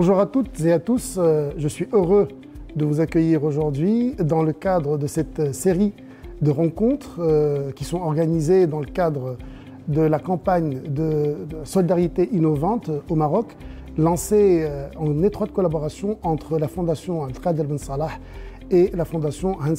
Bonjour à toutes et à tous, euh, je suis heureux de vous accueillir aujourd'hui dans le cadre de cette série de rencontres euh, qui sont organisées dans le cadre de la campagne de, solidarité innovante au Maroc, lancée euh, en étroite collaboration entre la Fondation Al-Qadir Ben Salah et la Fondation Hans.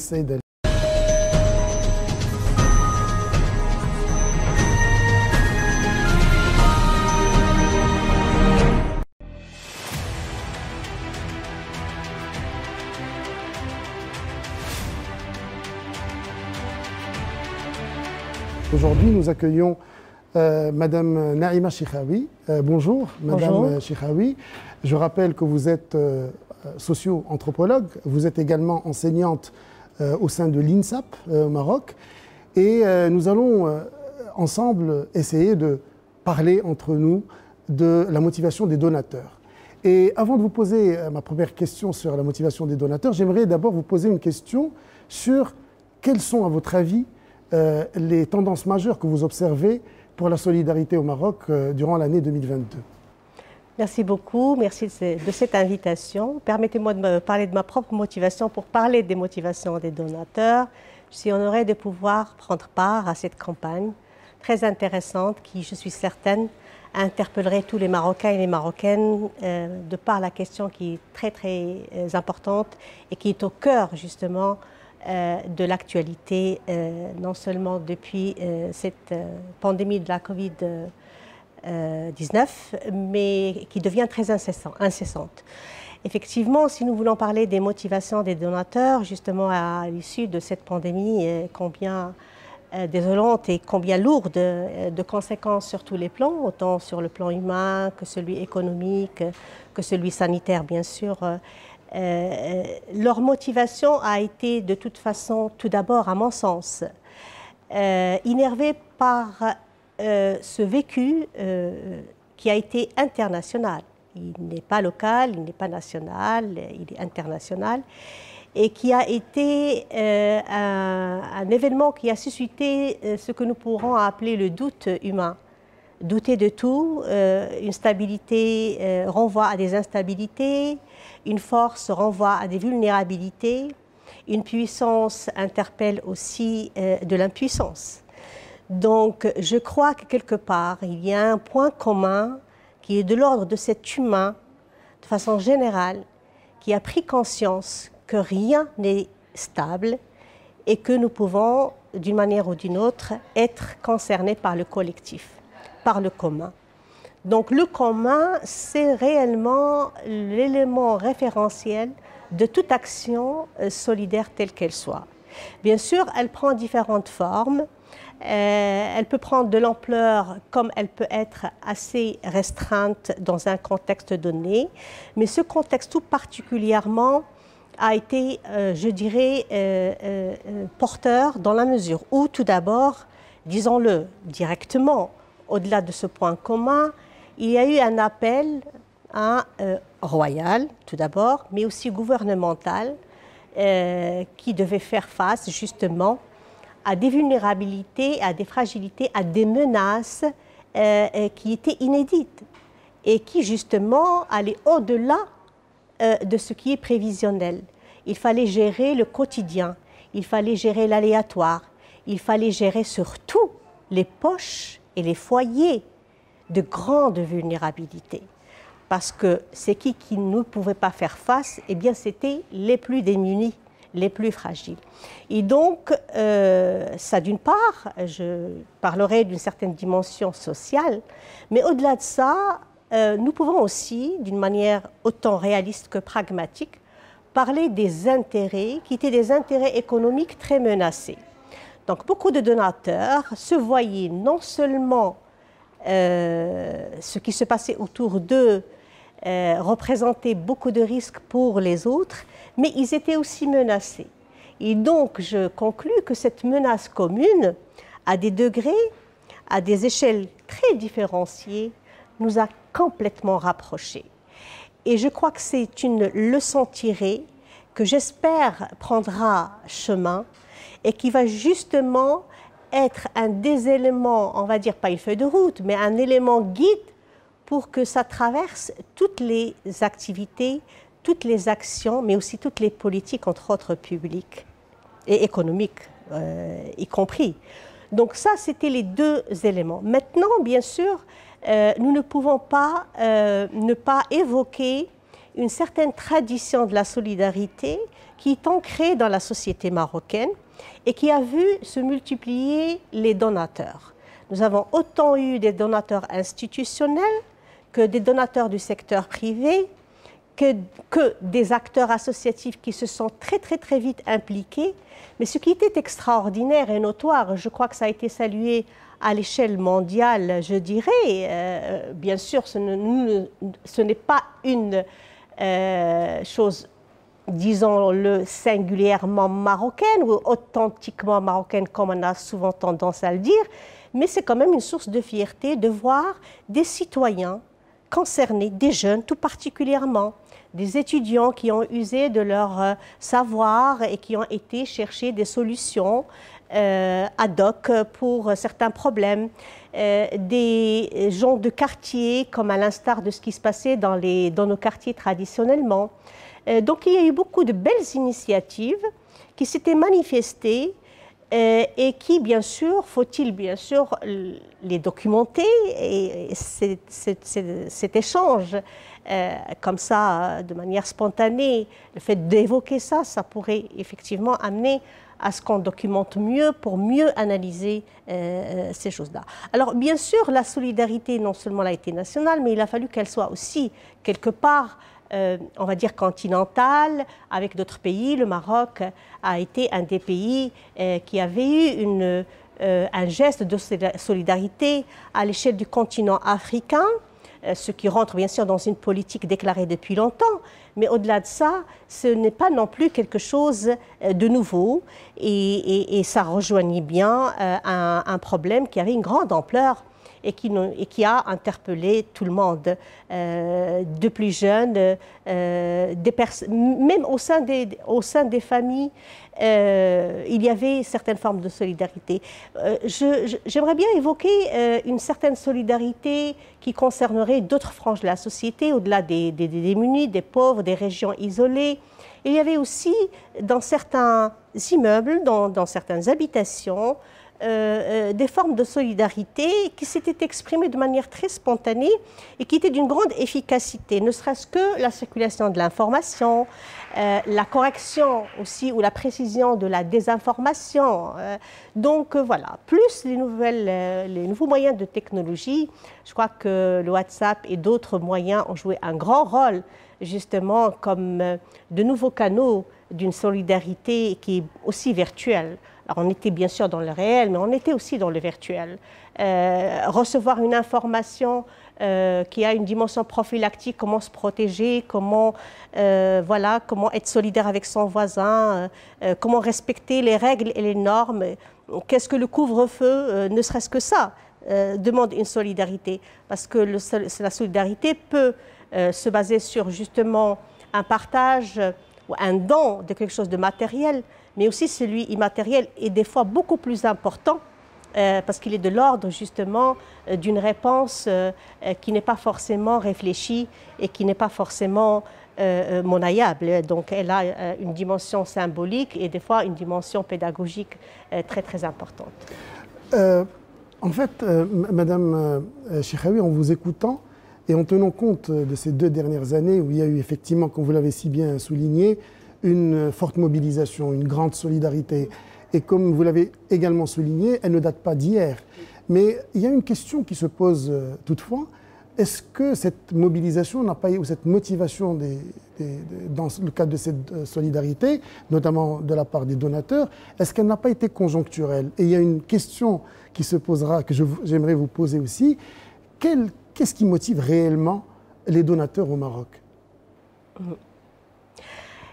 Aujourd'hui, nous accueillons euh, Madame Naïma Chikhawi. Euh, bonjour, Madame Chikhawi. Je rappelle que vous êtes euh, socio-anthropologue, vous êtes également enseignante au sein de l'INSAP au Maroc. Et nous allons ensemble essayer de parler entre nous de la motivation des donateurs. Et avant de vous poser ma première question sur la motivation des donateurs, j'aimerais d'abord vous poser une question sur quels sont, à votre avis, euh, les tendances majeures que vous observez pour la solidarité au Maroc euh, durant l'année 2022. Merci beaucoup, merci de cette invitation. Permettez-moi de me parler de ma propre motivation pour parler des motivations des donateurs. Je suis honorée de pouvoir prendre part à cette campagne très intéressante qui, je suis certaine, interpellerait tous les Marocains et les Marocaines euh, de par la question qui est très très importante et qui est au cœur justement de l'actualité, euh, non seulement depuis euh, cette pandémie de la Covid-19, mais qui devient très incessante. Effectivement, si nous voulons parler des motivations des donateurs, justement à l'issue de cette pandémie, combien désolante et combien lourde de conséquences sur tous les plans, autant sur le plan humain que celui économique, que celui sanitaire, bien sûr. Euh, leur motivation a été de toute façon, tout d'abord, à mon sens, euh, énervée par euh, ce vécu qui a été international. Il n'est pas local, il n'est pas national, il est international et qui a été un, événement qui a suscité ce que nous pourrons appeler le doute humain. Douter de tout, une stabilité renvoie à des instabilités, une force renvoie à des vulnérabilités. Une puissance interpelle aussi euh, de l'impuissance. Donc, je crois que quelque part, il y a un point commun qui est de l'ordre de cet humain, de façon générale, qui a pris conscience que rien n'est stable et que nous pouvons, d'une manière ou d'une autre, être concernés par le collectif, par le commun. Donc le commun, c'est réellement l'élément référentiel de toute action euh, solidaire telle qu'elle soit. Bien sûr, elle prend différentes formes. Euh, elle peut prendre de l'ampleur comme elle peut être assez restreinte dans un contexte donné. Mais ce contexte tout particulièrement a été, euh, je dirais, porteur dans la mesure où, tout d'abord, disons-le directement, au-delà de ce point commun, il y a eu un appel à, euh, royal, tout d'abord, mais aussi gouvernemental, euh, qui devait faire face justement à des vulnérabilités, à des fragilités, à des menaces euh, qui étaient inédites et qui justement allaient au-delà de ce qui est prévisionnel. Il fallait gérer le quotidien, il fallait gérer l'aléatoire, il fallait gérer surtout les poches et les foyers de grandes vulnérabilités. Parce que c'est qui qui ne pouvait pas faire face Eh bien, c'était les plus démunis, les plus fragiles. Et donc, euh, ça d'une part, je parlerai d'une certaine dimension sociale, mais au-delà de ça, euh, nous pouvons aussi, d'une manière autant réaliste que pragmatique, parler des intérêts qui étaient des intérêts économiques très menacés. Donc beaucoup de donateurs se voyaient non seulement euh, ce qui se passait autour d'eux euh, représentait beaucoup de risques pour les autres, mais ils étaient aussi menacés. Et donc, je conclus que cette menace commune, à des degrés, à des échelles très différenciées, nous a complètement rapprochés. Et je crois que c'est une leçon tirée que j'espère prendra chemin et qui va justement être un des éléments, on va dire pas une feuille de route, mais un élément guide pour que ça traverse toutes les activités, toutes les actions, mais aussi toutes les politiques, entre autres publiques et économiques, euh, y compris. Donc ça, c'était les deux éléments. Maintenant, bien sûr, euh, nous ne pouvons pas euh, ne pas évoquer une certaine tradition de la solidarité qui est ancrée dans la société marocaine et qui a vu se multiplier les donateurs. Nous avons autant eu des donateurs institutionnels que des donateurs du secteur privé, que, des acteurs associatifs qui se sont très très très vite impliqués. Mais ce qui était extraordinaire et notoire, je crois que ça a été salué à l'échelle mondiale, je dirais, euh, bien sûr, ce n'est pas une euh, chose, disons-le, singulièrement marocaine ou authentiquement marocaine comme on a souvent tendance à le dire, mais c'est quand même une source de fierté de voir des citoyens concernés, des jeunes tout particulièrement, des étudiants qui ont usé de leur euh, savoir et qui ont été chercher des solutions euh, ad hoc pour certains problèmes. Euh, des gens de quartier, comme à l'instar de ce qui se passait dans, les, dans nos quartiers traditionnellement. Donc il y a eu beaucoup de belles initiatives qui s'étaient manifestées et qui, bien sûr, faut-il bien sûr les documenter et, cet échange euh, comme ça, euh, de manière spontanée, le fait d'évoquer ça, ça pourrait effectivement amener à ce qu'on documente mieux pour mieux analyser euh, ces choses-là. Alors bien sûr, la solidarité non seulement a été nationale, mais il a fallu qu'elle soit aussi quelque part, on va dire, continentale, avec d'autres pays. Le Maroc a été un des pays qui avait eu une, un geste de solidarité à l'échelle du continent africain. Euh, ce qui rentre bien sûr dans une politique déclarée depuis longtemps. Mais au-delà de ça, ce n'est pas non plus quelque chose euh, de nouveau et, ça rejoignit bien euh, un, problème qui avait une grande ampleur et qui, a interpellé tout le monde, de plus jeunes, des même au sein des, au sein des familles euh, il y avait certaines formes de solidarité. Euh, j'aimerais bien évoquer euh, une certaine solidarité qui concernerait d'autres franges de la société, au-delà des, démunis, des pauvres, des régions isolées. Il y avait aussi dans certains immeubles, dans certaines habitations, euh, euh, des formes de solidarité qui s'étaient exprimées de manière très spontanée et qui étaient d'une grande efficacité, ne serait-ce que la circulation de l'information, euh, la correction aussi ou la précision de la désinformation. donc voilà, plus les, nouveaux moyens de technologie, je crois que le WhatsApp et d'autres moyens ont joué un grand rôle justement comme de nouveaux canaux d'une solidarité qui est aussi virtuelle on était bien sûr dans le réel, mais on était aussi dans le virtuel. Euh, recevoir une information euh, qui a une dimension prophylactique, comment se protéger, comment, euh, voilà, comment être solidaire avec son voisin, comment respecter les règles et les normes. Qu'est-ce que le couvre-feu Ne serait-ce que ça demande une solidarité, parce que la solidarité peut se baser sur justement un partage ou un don de quelque chose de matériel, mais aussi celui immatériel est des fois beaucoup plus important euh, parce qu'il est de l'ordre justement euh, d'une réponse euh, qui n'est pas forcément réfléchie et qui n'est pas forcément monnaïable. Donc elle a une dimension symbolique et des fois une dimension pédagogique très très importante. en fait, Madame Cheikhaoui, en vous écoutant et en tenant compte de ces deux dernières années où il y a eu effectivement, comme vous l'avez si bien souligné, une forte mobilisation, une grande solidarité. Et comme vous l'avez également souligné, elle ne date pas d'hier. Mais il y a une question qui se pose euh, toutefois. Est-ce que cette mobilisation n'a pas ou cette motivation dans le cadre de cette euh, solidarité, notamment de la part des donateurs, est-ce qu'elle n'a pas été conjoncturelle? Et il y a une question qui se posera, que j'aimerais vous poser aussi. Qu'est-ce qui motive réellement les donateurs au Maroc? Mmh.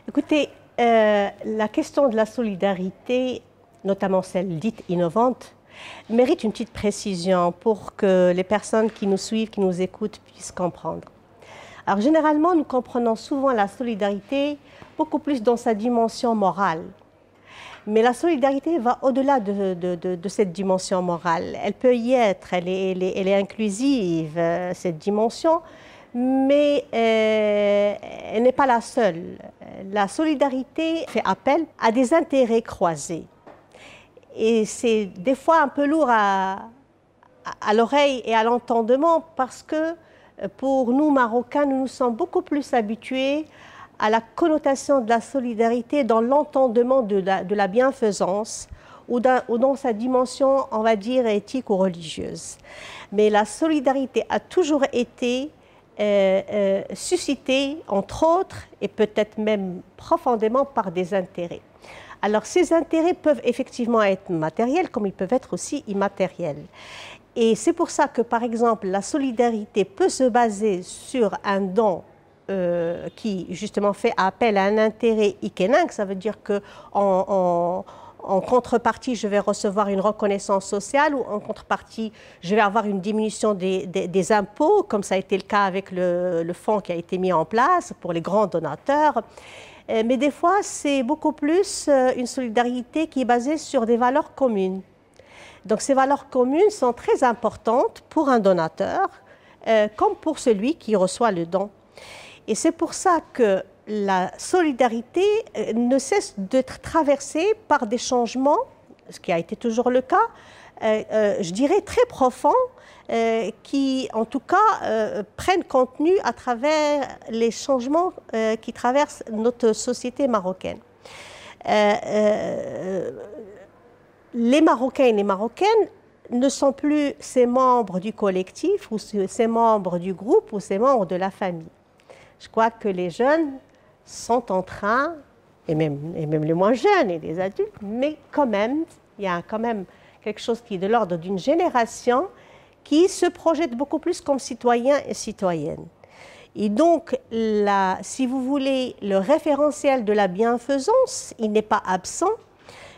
Écoutez, euh, la question de la solidarité, notamment celle dite innovante, mérite une petite précision pour que les personnes qui nous suivent, qui nous écoutent, puissent comprendre. Alors généralement, nous comprenons souvent la solidarité beaucoup plus dans sa dimension morale. Mais la solidarité va au-delà de, cette dimension morale. Elle peut y être, elle est, inclusive, euh, cette dimension, mais euh, elle n'est pas la seule. La solidarité fait appel à des intérêts croisés. Et c'est des fois un peu lourd à, l'oreille et à l'entendement parce que euh, pour nous, Marocains, nous nous sommes beaucoup plus habitués à la connotation de la solidarité dans l'entendement de, la, bienfaisance ou dans, sa dimension, on va dire, éthique ou religieuse. Mais la solidarité a toujours été euh, euh, suscitée, entre autres, et peut-être même profondément par des intérêts. Alors ces intérêts peuvent effectivement être matériels comme ils peuvent être aussi immatériels. Et c'est pour ça que, par exemple, la solidarité peut se baser sur un don euh, qui, justement, fait appel à un intérêt ikening. Ça veut dire que en, contrepartie, je vais recevoir une reconnaissance sociale ou en contrepartie, je vais avoir une diminution des, impôts, comme ça a été le cas avec le, fonds qui a été mis en place pour les grands donateurs. Euh, mais des fois, c'est beaucoup plus euh, une solidarité qui est basée sur des valeurs communes. Donc ces valeurs communes sont très importantes pour un donateur euh, comme pour celui qui reçoit le don. Et c'est pour ça que la solidarité euh, ne cesse d'être traversée par des changements, ce qui a été toujours le cas, euh, je dirais très profonds, qui en tout cas prennent contenu à travers les changements qui traversent notre société marocaine les Marocains et les Marocaines ne sont plus ces membres du collectif ou ces membres du groupe ou ces membres de la famille. Je crois que les jeunes sont en train, et même, les moins jeunes et les adultes, mais quand même, il y a quand même quelque chose qui est de l'ordre d'une génération qui se projette beaucoup plus comme citoyens et citoyennes. Et donc, si vous voulez, le référentiel de la bienfaisance, il n'est pas absent,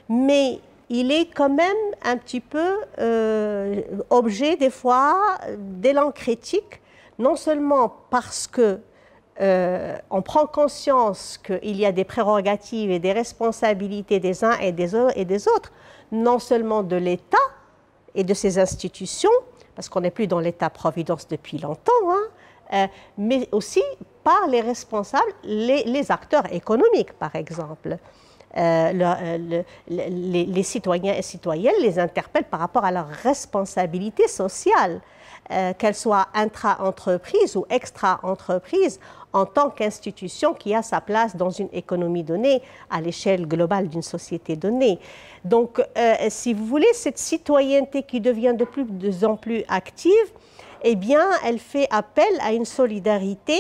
mais il est quand même un petit peu euh, objet des fois d'élan critique, non seulement parce que euh, on prend conscience qu'il y a des prérogatives et des responsabilités des uns et des, autres, non seulement de l'État et de ses institutions, parce qu'on n'est plus dans l'État-providence depuis longtemps, hein, euh, mais aussi par les responsables, les acteurs économiques, par exemple. Euh, euh, les, citoyens et citoyennes les interpellent par rapport à leur responsabilité sociale, euh, qu'elle soit intra-entreprise ou extra-entreprise, en tant qu'institution qui a sa place dans une économie donnée, à l'échelle globale d'une société donnée. Donc, si vous voulez, cette citoyenneté qui devient de plus en plus active, eh bien, elle fait appel à une solidarité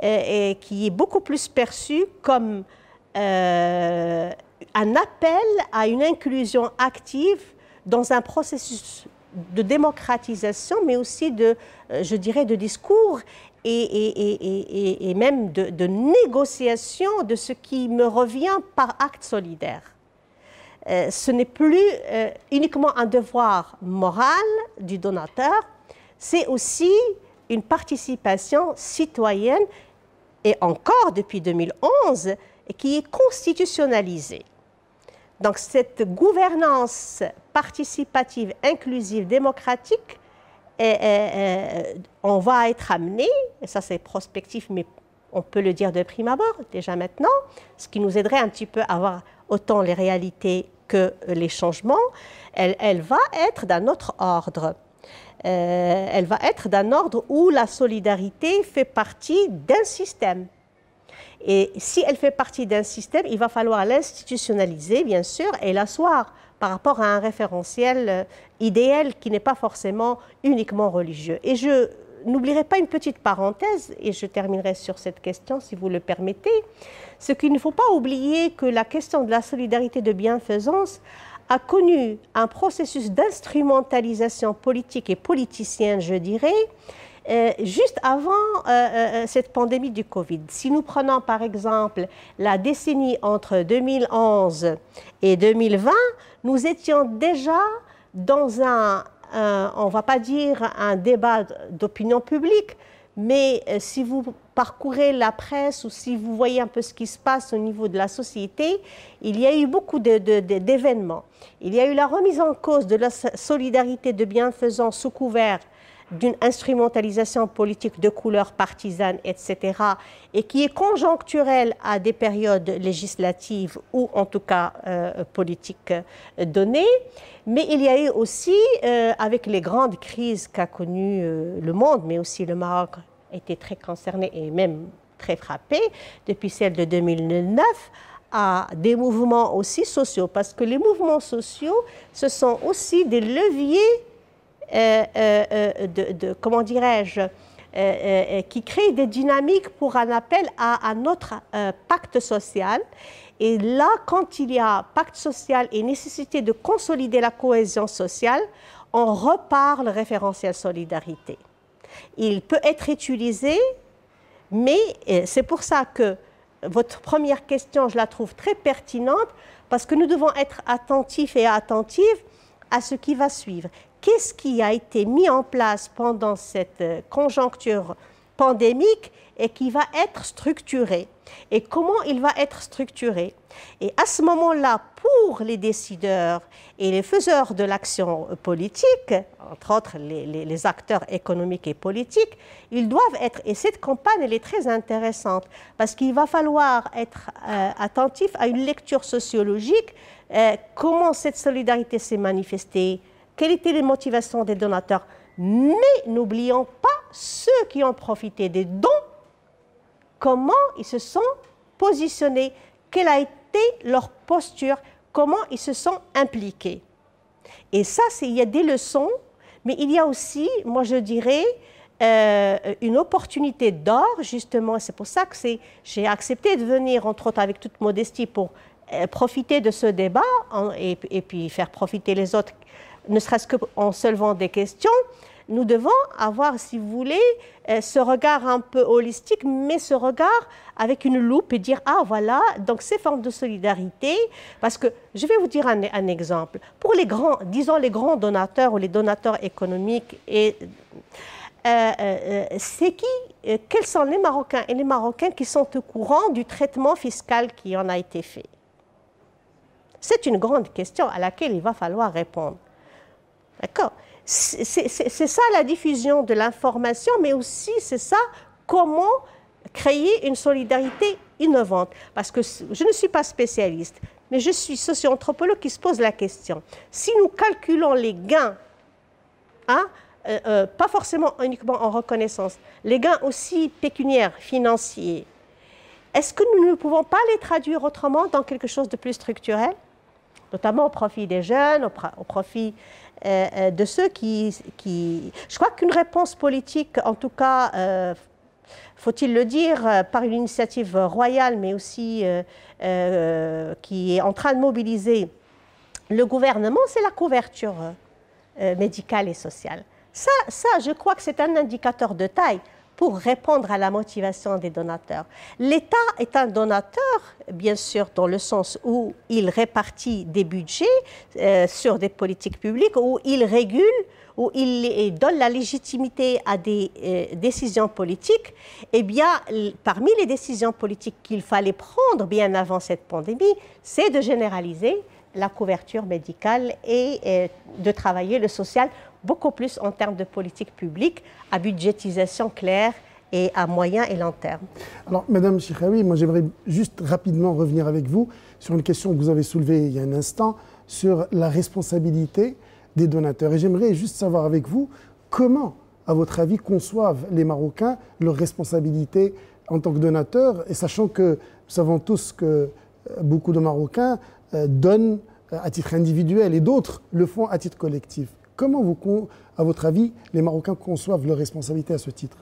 qui est beaucoup plus perçue comme euh, un appel à une inclusion active dans un processus de démocratisation, mais aussi de, euh, je dirais, de discours et, et, même de, négociation de ce qui me revient par acte solidaire. Euh, ce n'est plus uniquement un devoir moral du donateur, c'est aussi une participation citoyenne et encore depuis 2011, qui est constitutionnalisée. Donc cette gouvernance participative, inclusive, démocratique, on va être amené, et ça c'est prospectif, mais on peut le dire de prime abord déjà maintenant, ce qui nous aiderait un petit peu à voir autant les réalités que les changements, elle, va être d'un autre ordre. Euh, elle va être d'un ordre où la solidarité fait partie d'un système. Et si elle fait partie d'un système, il va falloir l'institutionnaliser, bien sûr, et l'asseoir par rapport à un référentiel euh, idéal qui n'est pas forcément uniquement religieux. Et je n'oublierai pas une petite parenthèse, et je terminerai sur cette question si vous le permettez, ce qu'il ne faut pas oublier que la question de la solidarité de bienfaisance a connu un processus d'instrumentalisation politique et politicienne, je dirais, euh, juste avant euh, euh, cette pandémie du Covid. Si nous prenons par exemple la décennie entre 2011 et 2020, nous étions déjà dans un, on ne va pas dire un débat d'opinion publique, mais si vous parcourez la presse ou si vous voyez un peu ce qui se passe au niveau de la société, il y a eu beaucoup d'événements. Il y a eu la remise en cause de la solidarité de bienfaisance sous couvert d'une instrumentalisation politique de couleur partisane, etc., et qui est conjoncturelle à des périodes législatives ou en tout cas euh, politiques euh, données. Mais il y a eu aussi, euh, avec les grandes crises qu'a connues le monde, mais aussi le Maroc été très concerné et même très frappé depuis celle de 2009, à des mouvements aussi sociaux, parce que les mouvements sociaux, ce sont aussi des leviers euh, euh, euh, de, comment dirais-je, qui crée des dynamiques pour un appel à, un autre pacte social. Et là, quand il y a pacte social et nécessité de consolider la cohésion sociale, on repart le référentiel solidarité. Il peut être utilisé, mais c'est pour ça que votre première question, je la trouve très pertinente, parce que nous devons être attentifs et attentives à ce qui va suivre qu'est-ce qui a été mis en place pendant cette euh, conjoncture pandémique et qui va être structuré? Et comment il va être structuré? Et à ce moment-là, pour les décideurs et les faiseurs de l'action politique, entre autres les, acteurs économiques et politiques, ils doivent être, et cette campagne, elle est très intéressante, parce qu'il va falloir être euh, attentif à une lecture sociologique, euh, comment cette solidarité s'est manifestée, quelles étaient les motivations des donateurs. Mais n'oublions pas ceux qui ont profité des dons, comment ils se sont positionnés, quelle a été leur posture, comment ils se sont impliqués? Et ça, il y a des leçons, mais il y a aussi, moi je dirais, euh, une opportunité d'or, justement. C'est pour ça que j'ai accepté de venir, entre autres avec toute modestie, pour euh, profiter de ce débat et, et, puis faire profiter les autres ne serait-ce qu'en se des questions, nous devons avoir, si vous voulez, euh, ce regard un peu holistique, mais ce regard avec une loupe et dire, ah voilà, donc ces formes de solidarité, parce que je vais vous dire un, exemple. Pour les grands, disons les grands donateurs ou les donateurs économiques, euh, euh, c'est qui, quels sont les Marocains et les Marocaines qui sont au courant du traitement fiscal qui en a été fait? C'est une grande question à laquelle il va falloir répondre. D'accord C'est ça la diffusion de l'information, mais aussi c'est ça comment créer une solidarité innovante. Parce que je ne suis pas spécialiste, mais je suis socio-anthropologue qui se pose la question. Si nous calculons les gains, hein, euh, euh, pas forcément uniquement en reconnaissance, les gains aussi pécuniaires, financiers, est-ce que nous ne pouvons pas les traduire autrement dans quelque chose de plus structurel? Notamment au profit des jeunes, au, profit euh, euh, de ceux qui. Je crois qu'une réponse politique, en tout cas, euh, faut-il le dire, par une initiative royale, mais aussi qui est en train de mobiliser le gouvernement, c'est la couverture médicale et sociale. Ça, ça, je crois que c'est un indicateur de taille pour répondre à la motivation des donateurs. L'État est un donateur, bien sûr, dans le sens où il répartit des budgets euh, sur des politiques publiques, où il régule, où il donne la légitimité à des euh, décisions politiques. Eh bien, parmi les décisions politiques qu'il fallait prendre bien avant cette pandémie, c'est de généraliser la couverture médicale et euh, de travailler le social beaucoup plus en termes de politique publique, à budgétisation claire et à moyen et long terme. Alors, Madame Chikhaoui, moi j'aimerais juste rapidement revenir avec vous sur une question que vous avez soulevée il y a un instant, sur la responsabilité des donateurs. Et j'aimerais juste savoir avec vous comment, à votre avis, conçoivent les Marocains leur responsabilité en tant que donateurs, et sachant que nous savons tous que euh, beaucoup de Marocains euh, donnent euh, à titre individuel et d'autres le font à titre collectif. Comment, vous, à votre avis, les Marocains conçoivent leurs responsabilités à ce titre?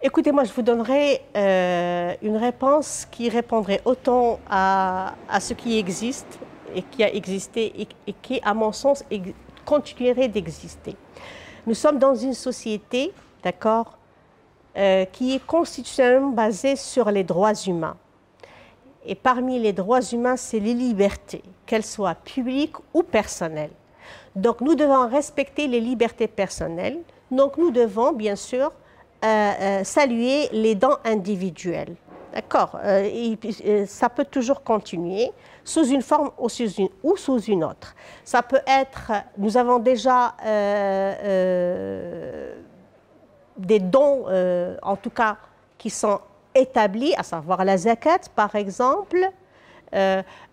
Écoutez, moi, je vous donnerai euh, une réponse qui répondrait autant à, ce qui existe et qui a existé et, qui, à mon sens, continuerait d'exister. Nous sommes dans une société, d'accord, euh, qui est constitutionnellement basée sur les droits humains. Et parmi les droits humains, c'est les libertés, qu'elles soient publiques ou personnelles. Donc nous devons respecter les libertés personnelles. Donc nous devons bien sûr saluer les dons individuels. D'accord Ça peut toujours continuer sous une forme ou sous une, autre. Ça peut être, nous avons déjà des dons, en tout cas, qui sont établis, à savoir la zakat, par exemple, euh,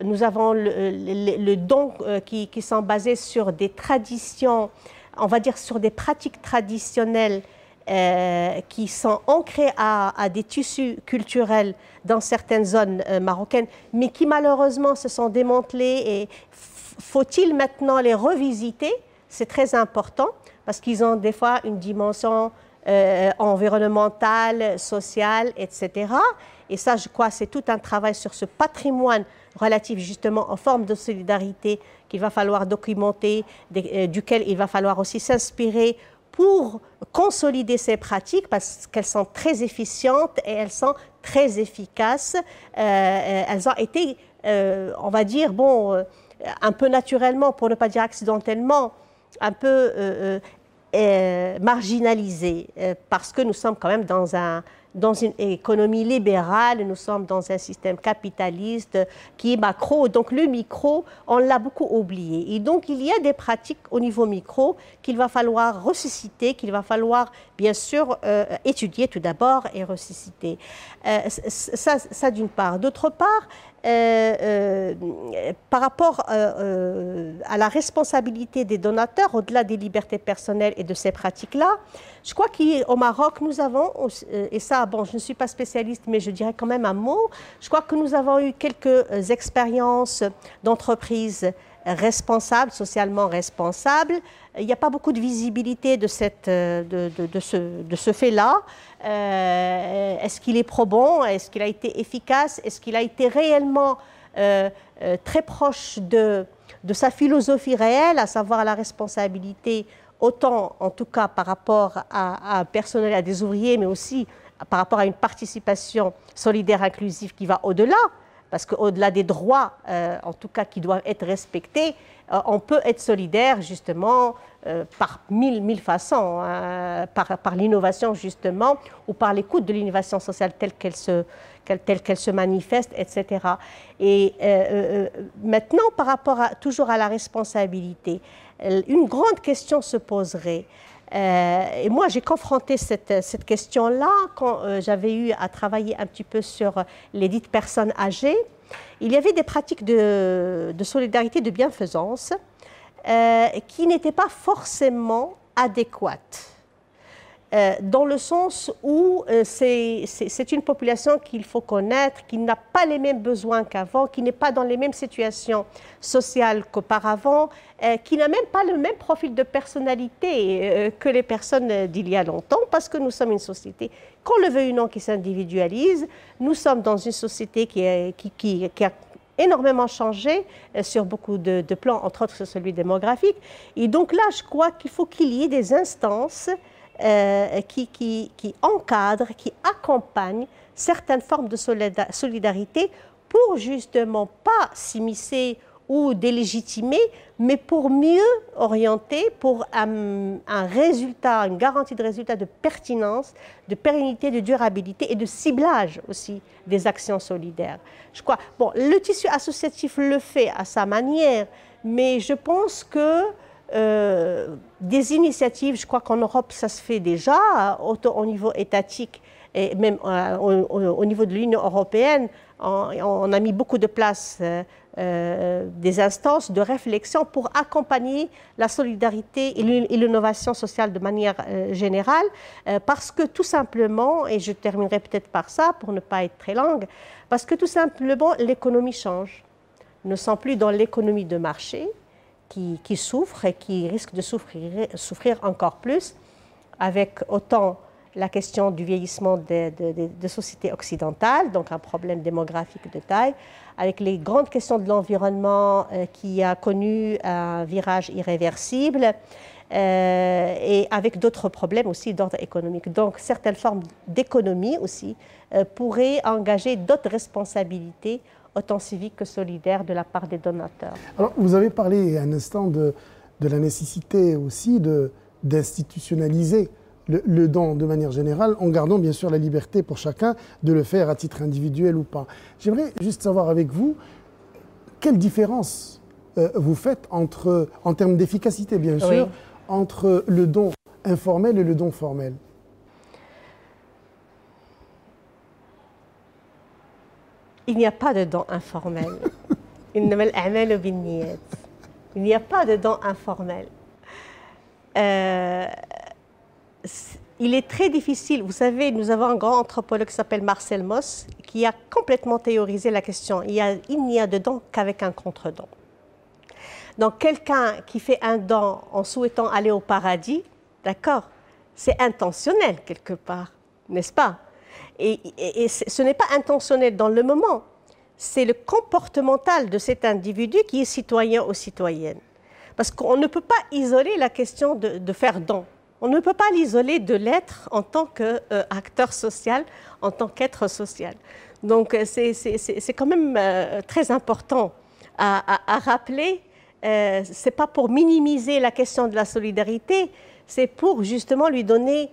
nous avons le, don euh, qui, sont basés sur des traditions, on va dire sur des pratiques traditionnelles euh, qui sont ancrées à, des tissus culturels dans certaines zones marocaines, mais qui malheureusement se sont démantelés. Et faut-il maintenant les revisiter? C'est très important parce qu'ils ont des fois une dimension environnementale, sociale, etc. Et ça, je crois, c'est tout un travail sur ce patrimoine relatif justement en forme de solidarité qu'il va falloir documenter, euh, duquel il va falloir aussi s'inspirer pour consolider ces pratiques parce qu'elles sont très efficientes et elles sont très efficaces. Euh, euh, elles ont été, on va dire, bon, un peu naturellement, pour ne pas dire accidentellement, un peu marginalisées parce que nous sommes quand même dans un, dans une économie libérale, nous sommes dans un système capitaliste qui est macro. Donc le micro, on l'a beaucoup oublié. Et donc il y a des pratiques au niveau micro qu'il va falloir ressusciter, qu'il va falloir bien sûr euh, étudier tout d'abord et ressusciter. Euh, ça, ça d'une part. D'autre part, euh, euh, par rapport euh, à la responsabilité des donateurs, au-delà des libertés personnelles et de ces pratiques-là, je crois qu'au Maroc, nous avons, et ça, bon, je ne suis pas spécialiste, mais je dirais quand même un mot, je crois que nous avons eu quelques expériences d'entreprises responsables, socialement responsables. Il n'y a pas beaucoup de visibilité de, cette, de, de, ce, de ce fait-là. Euh, est-ce qu'il est probant Est-ce qu'il a été efficace? Est-ce qu'il a été réellement euh, euh, très proche de, de, sa philosophie réelle, à savoir la responsabilité, autant en tout cas par rapport à, un personnel, à des ouvriers, mais aussi par rapport à une participation solidaire inclusive qui va au-delà parce qu'au-delà des droits, en tout cas, qui doivent être respectés, on peut être solidaire justement euh, par mille, mille façons, hein, par, par l'innovation justement, ou par l'écoute de l'innovation sociale telle qu'elle se, telle qu'elle se manifeste, etc. Et euh, euh, maintenant, par rapport à, toujours à la responsabilité, une grande question se poserait. Et moi, j'ai confronté cette, cette question-là quand j'avais eu à travailler un petit peu sur les dites personnes âgées. Il y avait des pratiques de, de solidarité, de bienfaisance euh, qui n'était pas forcément adéquate. Euh, dans le sens où euh, c'est une population qu'il faut connaître, qui n'a pas les mêmes besoins qu'avant, qui n'est pas dans les mêmes situations sociales qu'auparavant, qui n'a même pas le même profil de personnalité que les personnes d'il y a longtemps, parce que nous sommes une société, qu'on le veuille ou non, qui s'individualise. Nous sommes dans une société qui, a énormément changé euh, sur beaucoup de, plans, entre autres sur celui démographique. Et donc là, je crois qu'il faut qu'il y ait des instances euh, qui, qui, qui, encadrent, qui accompagnent certaines formes de solidarité pour justement pas s'immiscer ou délégitimer, mais pour mieux orienter, pour un, résultat, une garantie de résultat de pertinence, de pérennité, de durabilité et de ciblage aussi des actions solidaires. Je crois, bon, le tissu associatif le fait à sa manière, mais je pense que euh, des initiatives, je crois qu'en Europe, ça se fait déjà, au, niveau étatique et même euh, au, niveau de l'Union européenne, on, a mis beaucoup de place euh, des instances de réflexion pour accompagner la solidarité et l'innovation sociale de manière générale, parce que tout simplement, et je terminerai peut-être par ça pour ne pas être très longue, parce que tout simplement l'économie change. Nous ne sommes plus dans l'économie de marché qui, souffre et qui risque de souffrir, encore plus avec autant la question du vieillissement des de, sociétés occidentales, donc un problème démographique de taille, avec les grandes questions de l'environnement euh, qui a connu un virage irréversible. Euh, et avec d'autres problèmes aussi d'ordre économique. Donc certaines formes d'économie aussi euh, pourraient engager d'autres responsabilités, autant civiques que solidaires, de la part des donateurs. Alors, vous avez parlé un instant de, de la nécessité aussi d'institutionnaliser le, don de manière générale, en gardant bien sûr la liberté pour chacun de le faire à titre individuel ou pas. J'aimerais juste savoir avec vous, quelle différence euh, vous faites entre, en termes d'efficacité bien sûr, entre le don informel et le don formel? Il n'y a pas de don informel. Il n'y a pas de don informel. Euh, il est très difficile. Vous savez, nous avons un grand anthropologue qui s'appelle Marcel Moss qui a complètement théorisé la question. Il, n'y a de don qu'avec un contre-don. Donc, quelqu'un qui fait un don en souhaitant aller au paradis, d'accord, c'est intentionnel quelque part, n'est-ce pas? Et, ce n'est pas intentionnel dans le moment, c'est le comportemental de cet individu qui est citoyen ou citoyenne. Parce qu'on ne peut pas isoler la question de, faire don. On ne peut pas l'isoler de l'être en tant qu'acteur social, en tant qu'être social. Donc euh, c'est quand même euh, très important à, rappeler. Euh, ce n'est pas pour minimiser la question de la solidarité, c'est pour justement lui donner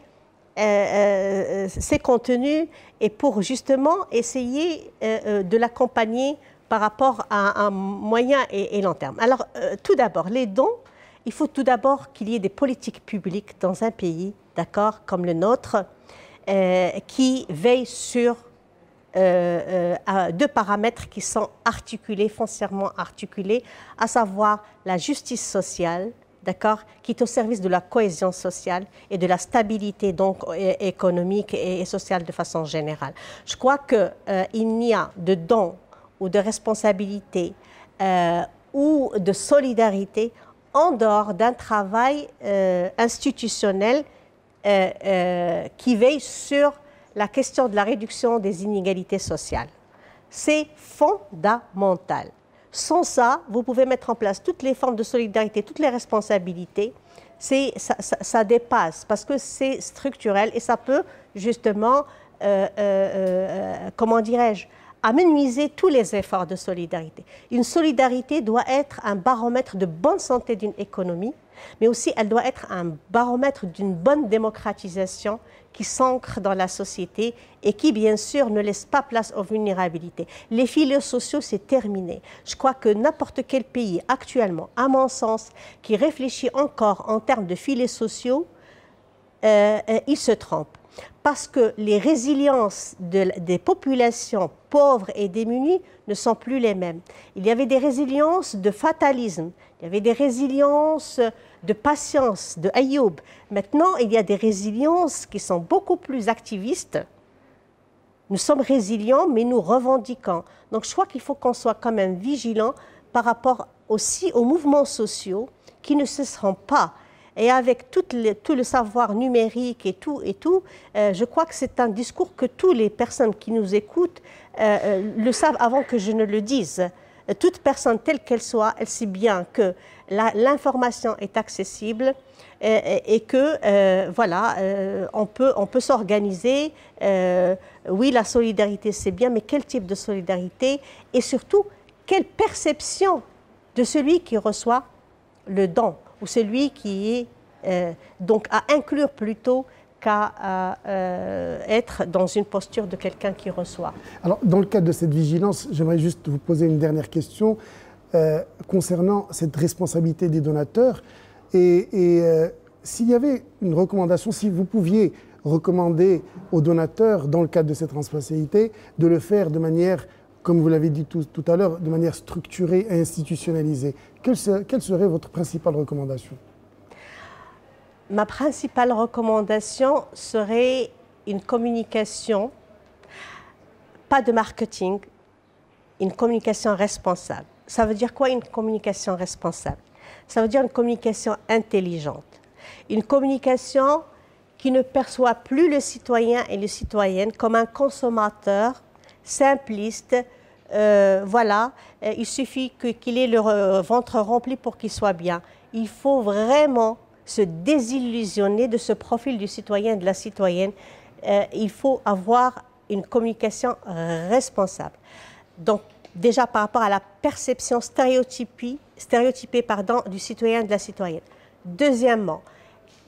ses contenus et pour justement essayer de l'accompagner par rapport à un moyen et, long terme. Alors, euh, tout d'abord, les dons, il faut tout d'abord qu'il y ait des politiques publiques dans un pays, d'accord, comme le nôtre, euh, qui veillent sur euh, deux paramètres qui sont articulés, foncièrement articulés, à savoir la justice sociale, d'accord, qui est au service de la cohésion sociale et de la stabilité donc économique et, sociale de façon générale. Je crois qu'il n'y a de dons ou de responsabilité euh, ou de solidarité en dehors d'un travail euh, institutionnel euh, qui veille sur la question de la réduction des inégalités sociales. C'est fondamental. Sans ça, vous pouvez mettre en place toutes les formes de solidarité, toutes les responsabilités. Ça, ça, dépasse parce que c'est structurel et ça peut justement, comment dirais-je, amenuiser tous les efforts de solidarité. Une solidarité doit être un baromètre de bonne santé d'une économie, mais aussi elle doit être un baromètre d'une bonne démocratisation qui s'ancre dans la société et qui, bien sûr, ne laisse pas place aux vulnérabilités. Les filets sociaux, c'est terminé. Je crois que n'importe quel pays actuellement, à mon sens, qui réfléchit encore en termes de filets sociaux, euh, euh, il se trompe parce que les résiliences des populations pauvres et démunies ne sont plus les mêmes. Il y avait des résiliences de fatalisme, il y avait des résiliences de patience, de Ayoub. Maintenant, il y a des résiliences qui sont beaucoup plus activistes. Nous sommes résilients, mais nous revendiquons. Donc je crois qu'il faut qu'on soit quand même vigilant par rapport aussi aux mouvements sociaux qui ne cesseront pas et avec tout le, savoir numérique et tout, et tout euh, je crois que c'est un discours que toutes les personnes qui nous écoutent euh, euh, le savent avant que je ne le dise. Toute personne, telle qu'elle soit, elle sait bien que l'information est accessible et, et que, voilà, on peut, on peut s'organiser. oui, la solidarité, c'est bien, mais quel type de solidarité? Et surtout, quelle perception de celui qui reçoit le don? Ou celui qui est euh, donc à inclure plutôt qu'à euh, être dans une posture de quelqu'un qui reçoit. Alors, dans le cadre de cette vigilance, j'aimerais juste vous poser une dernière question euh, concernant cette responsabilité des donateurs. Et, et s'il y avait une recommandation, si vous pouviez recommander aux donateurs, dans le cadre de cette responsabilité, de le faire de manière comme vous l'avez dit tout, à l'heure, de manière structurée et institutionnalisée. Quelle, serait votre principale recommandation? Ma principale recommandation serait une communication, pas de marketing, une communication responsable. Ça veut dire quoi une communication responsable? Ça veut dire une communication intelligente, une communication qui ne perçoit plus le citoyen et les citoyenne comme un consommateur simpliste. Euh, voilà, euh, il suffit qu'il ait le ventre rempli pour qu'il soit bien. Il faut vraiment se désillusionner de ce profil du citoyen de la citoyenne. Euh, il faut avoir une communication responsable. Donc, déjà par rapport à la perception stéréotypée, stéréotypée du citoyen de la citoyenne. Deuxièmement,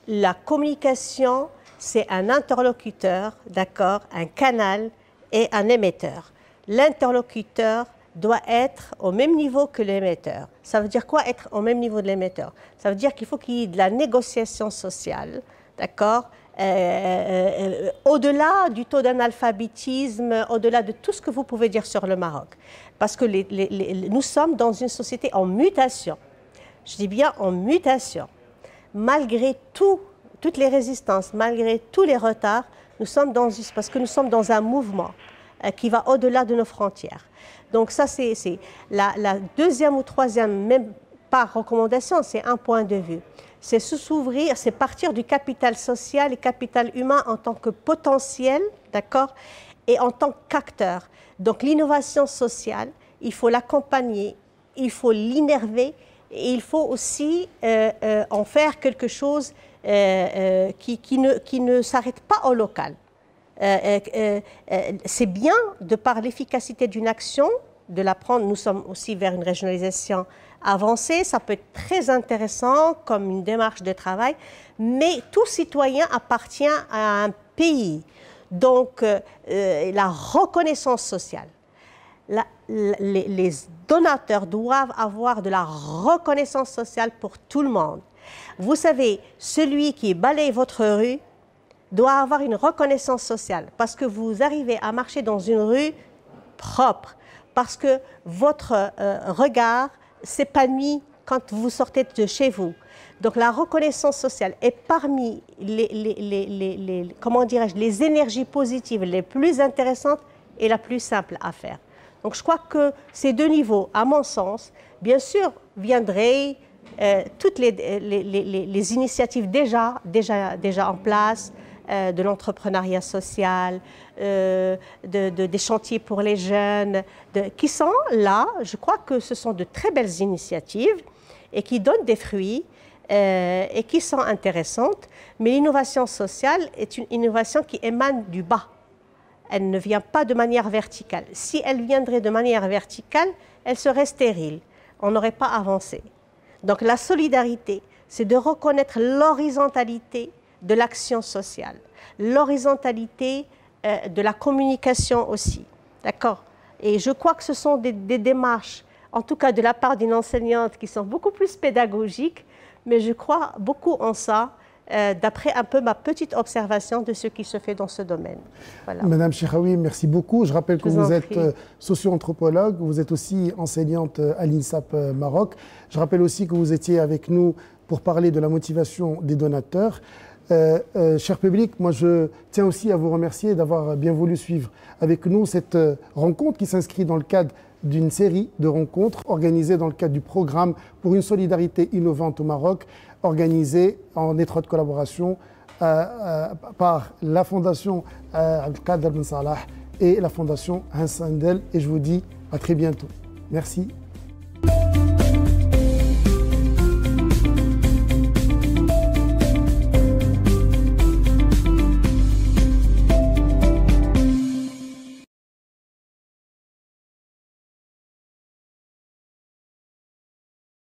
la communication c'est un interlocuteur, d'accord, un canal et un émetteur. L'interlocuteur doit être au même niveau que l'émetteur. Ça veut dire quoi être au même niveau de l'émetteur? Ça veut dire qu'il faut qu'il y ait de la négociation sociale, d'accord? Euh, euh, au-delà du taux d'analphabétisme, au-delà de tout ce que vous pouvez dire sur le Maroc. Parce que nous sommes dans une société en mutation. Je dis bien en mutation. Malgré tout, toutes les résistances, malgré tous les retards, nous sommes dans, parce que nous sommes dans un mouvement euh, qui va au-delà de nos frontières. Donc ça, c'est la, deuxième ou troisième, même par recommandation, c'est un point de vue. C'est s'ouvrir, c'est partir du capital social et capital humain en tant que potentiel, d'accord, et en tant qu'acteur. Donc l'innovation sociale, il faut l'accompagner, il faut l'innerver, et il faut aussi euh, euh, en faire quelque chose qui, qui, ne, qui ne s'arrête pas au local. c'est bien de par l'efficacité d'une action, de la prendre. Nous sommes aussi vers une régionalisation avancée. Ça peut être très intéressant comme une démarche de travail, mais tout citoyen appartient à un pays. Donc, la reconnaissance sociale, les, donateurs doivent avoir de la reconnaissance sociale pour tout le monde. Vous savez, celui qui balaye votre rue doit avoir une reconnaissance sociale parce que vous arrivez à marcher dans une rue propre, parce que votre euh, regard s'épanouit quand vous sortez de chez vous. Donc la reconnaissance sociale est parmi les, les les énergies positives les plus intéressantes et la plus simple à faire. Donc je crois que ces deux niveaux, à mon sens, bien sûr, viendraient euh, toutes les, initiatives déjà, en place, euh, de l'entrepreneuriat social, euh, de, des chantiers pour les jeunes, qui sont là, je crois que ce sont de très belles initiatives et qui donnent des fruits et qui sont intéressantes. Mais l'innovation sociale est une innovation qui émane du bas elle ne vient pas de manière verticale. Si elle viendrait de manière verticale, elle serait stérile. On n'aurait pas avancé. Donc la solidarité, c'est de reconnaître l'horizontalité de l'action sociale, l'horizontalité euh, de la communication aussi. D'accord? Et je crois que ce sont des, des démarches, en tout cas de la part d'une enseignante, qui sont beaucoup plus pédagogiques, mais je crois beaucoup en ça euh, d'après un peu ma petite observation de ce qui se fait dans ce domaine. Madame Cheikhaoui, merci beaucoup. Je rappelle que vous, êtes euh, socio-anthropologue, vous êtes aussi enseignante euh, à l'INSAP Maroc. Je rappelle aussi que vous étiez avec nous pour parler de la motivation des donateurs. cher public, moi je tiens aussi à vous remercier d'avoir bien voulu suivre avec nous cette rencontre qui s'inscrit dans le cadre d'une série de rencontres organisées dans le cadre du programme pour une solidarité innovante au Maroc organisé en étroite collaboration euh, euh, par la Fondation euh, Al-Qadr Ben Salah et la Fondation Hans Sandel. Et je vous dis à très bientôt. Merci